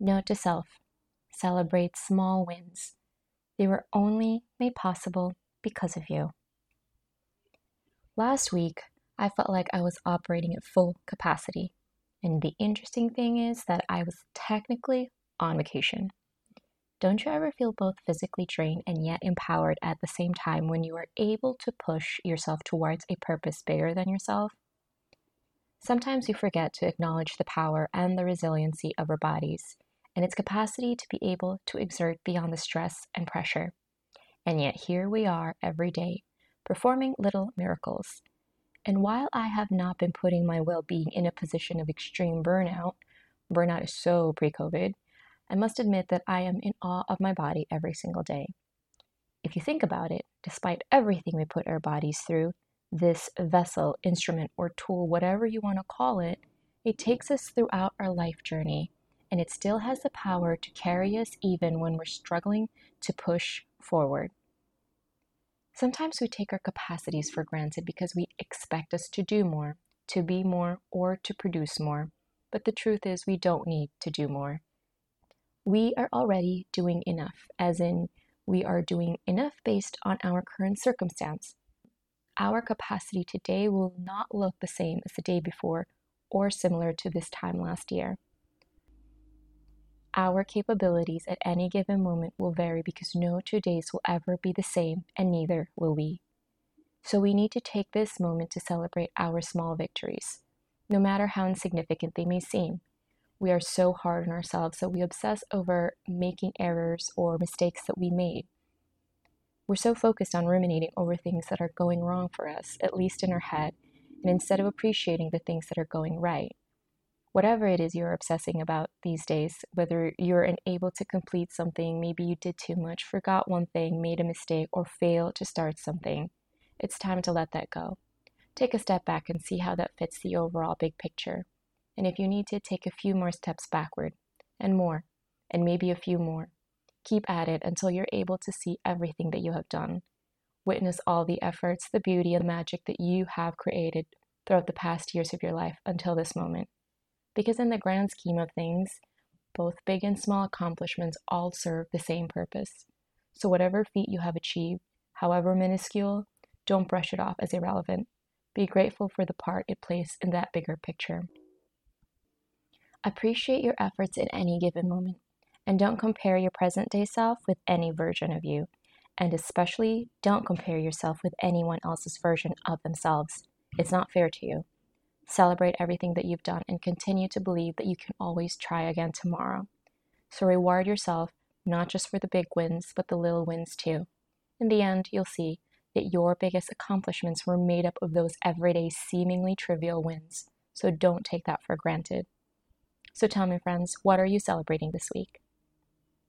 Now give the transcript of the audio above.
Note to self celebrate small wins. They were only made possible because of you. Last week, I felt like I was operating at full capacity. And the interesting thing is that I was technically on vacation. Don't you ever feel both physically drained and yet empowered at the same time when you are able to push yourself towards a purpose bigger than yourself? Sometimes we forget to acknowledge the power and the resiliency of our bodies and its capacity to be able to exert beyond the stress and pressure. And yet, here we are every day, performing little miracles. And while I have not been putting my well being in a position of extreme burnout, burnout is so pre COVID, I must admit that I am in awe of my body every single day. If you think about it, despite everything we put our bodies through, this vessel, instrument, or tool, whatever you want to call it, it takes us throughout our life journey and it still has the power to carry us even when we're struggling to push forward. Sometimes we take our capacities for granted because we expect us to do more, to be more, or to produce more. But the truth is, we don't need to do more. We are already doing enough, as in, we are doing enough based on our current circumstance. Our capacity today will not look the same as the day before or similar to this time last year. Our capabilities at any given moment will vary because no two days will ever be the same, and neither will we. So we need to take this moment to celebrate our small victories, no matter how insignificant they may seem. We are so hard on ourselves that we obsess over making errors or mistakes that we made. We're so focused on ruminating over things that are going wrong for us, at least in our head, and instead of appreciating the things that are going right whatever it is you're obsessing about these days, whether you're unable to complete something, maybe you did too much, forgot one thing, made a mistake, or failed to start something, it's time to let that go. Take a step back and see how that fits the overall big picture. And if you need to, take a few more steps backward, and more, and maybe a few more. Keep at it until you're able to see everything that you have done. Witness all the efforts, the beauty, and the magic that you have created throughout the past years of your life until this moment because in the grand scheme of things, both big and small accomplishments all serve the same purpose. So, whatever feat you have achieved, however minuscule, don't brush it off as irrelevant. Be grateful for the part it plays in that bigger picture. Appreciate your efforts in any given moment, and don't compare your present day self with any version of you. And especially, don't compare yourself with anyone else's version of themselves. It's not fair to you. Celebrate everything that you've done and continue to believe that you can always try again tomorrow. So reward yourself not just for the big wins, but the little wins too. In the end, you'll see that your biggest accomplishments were made up of those everyday, seemingly trivial wins. So don't take that for granted. So tell me, friends, what are you celebrating this week?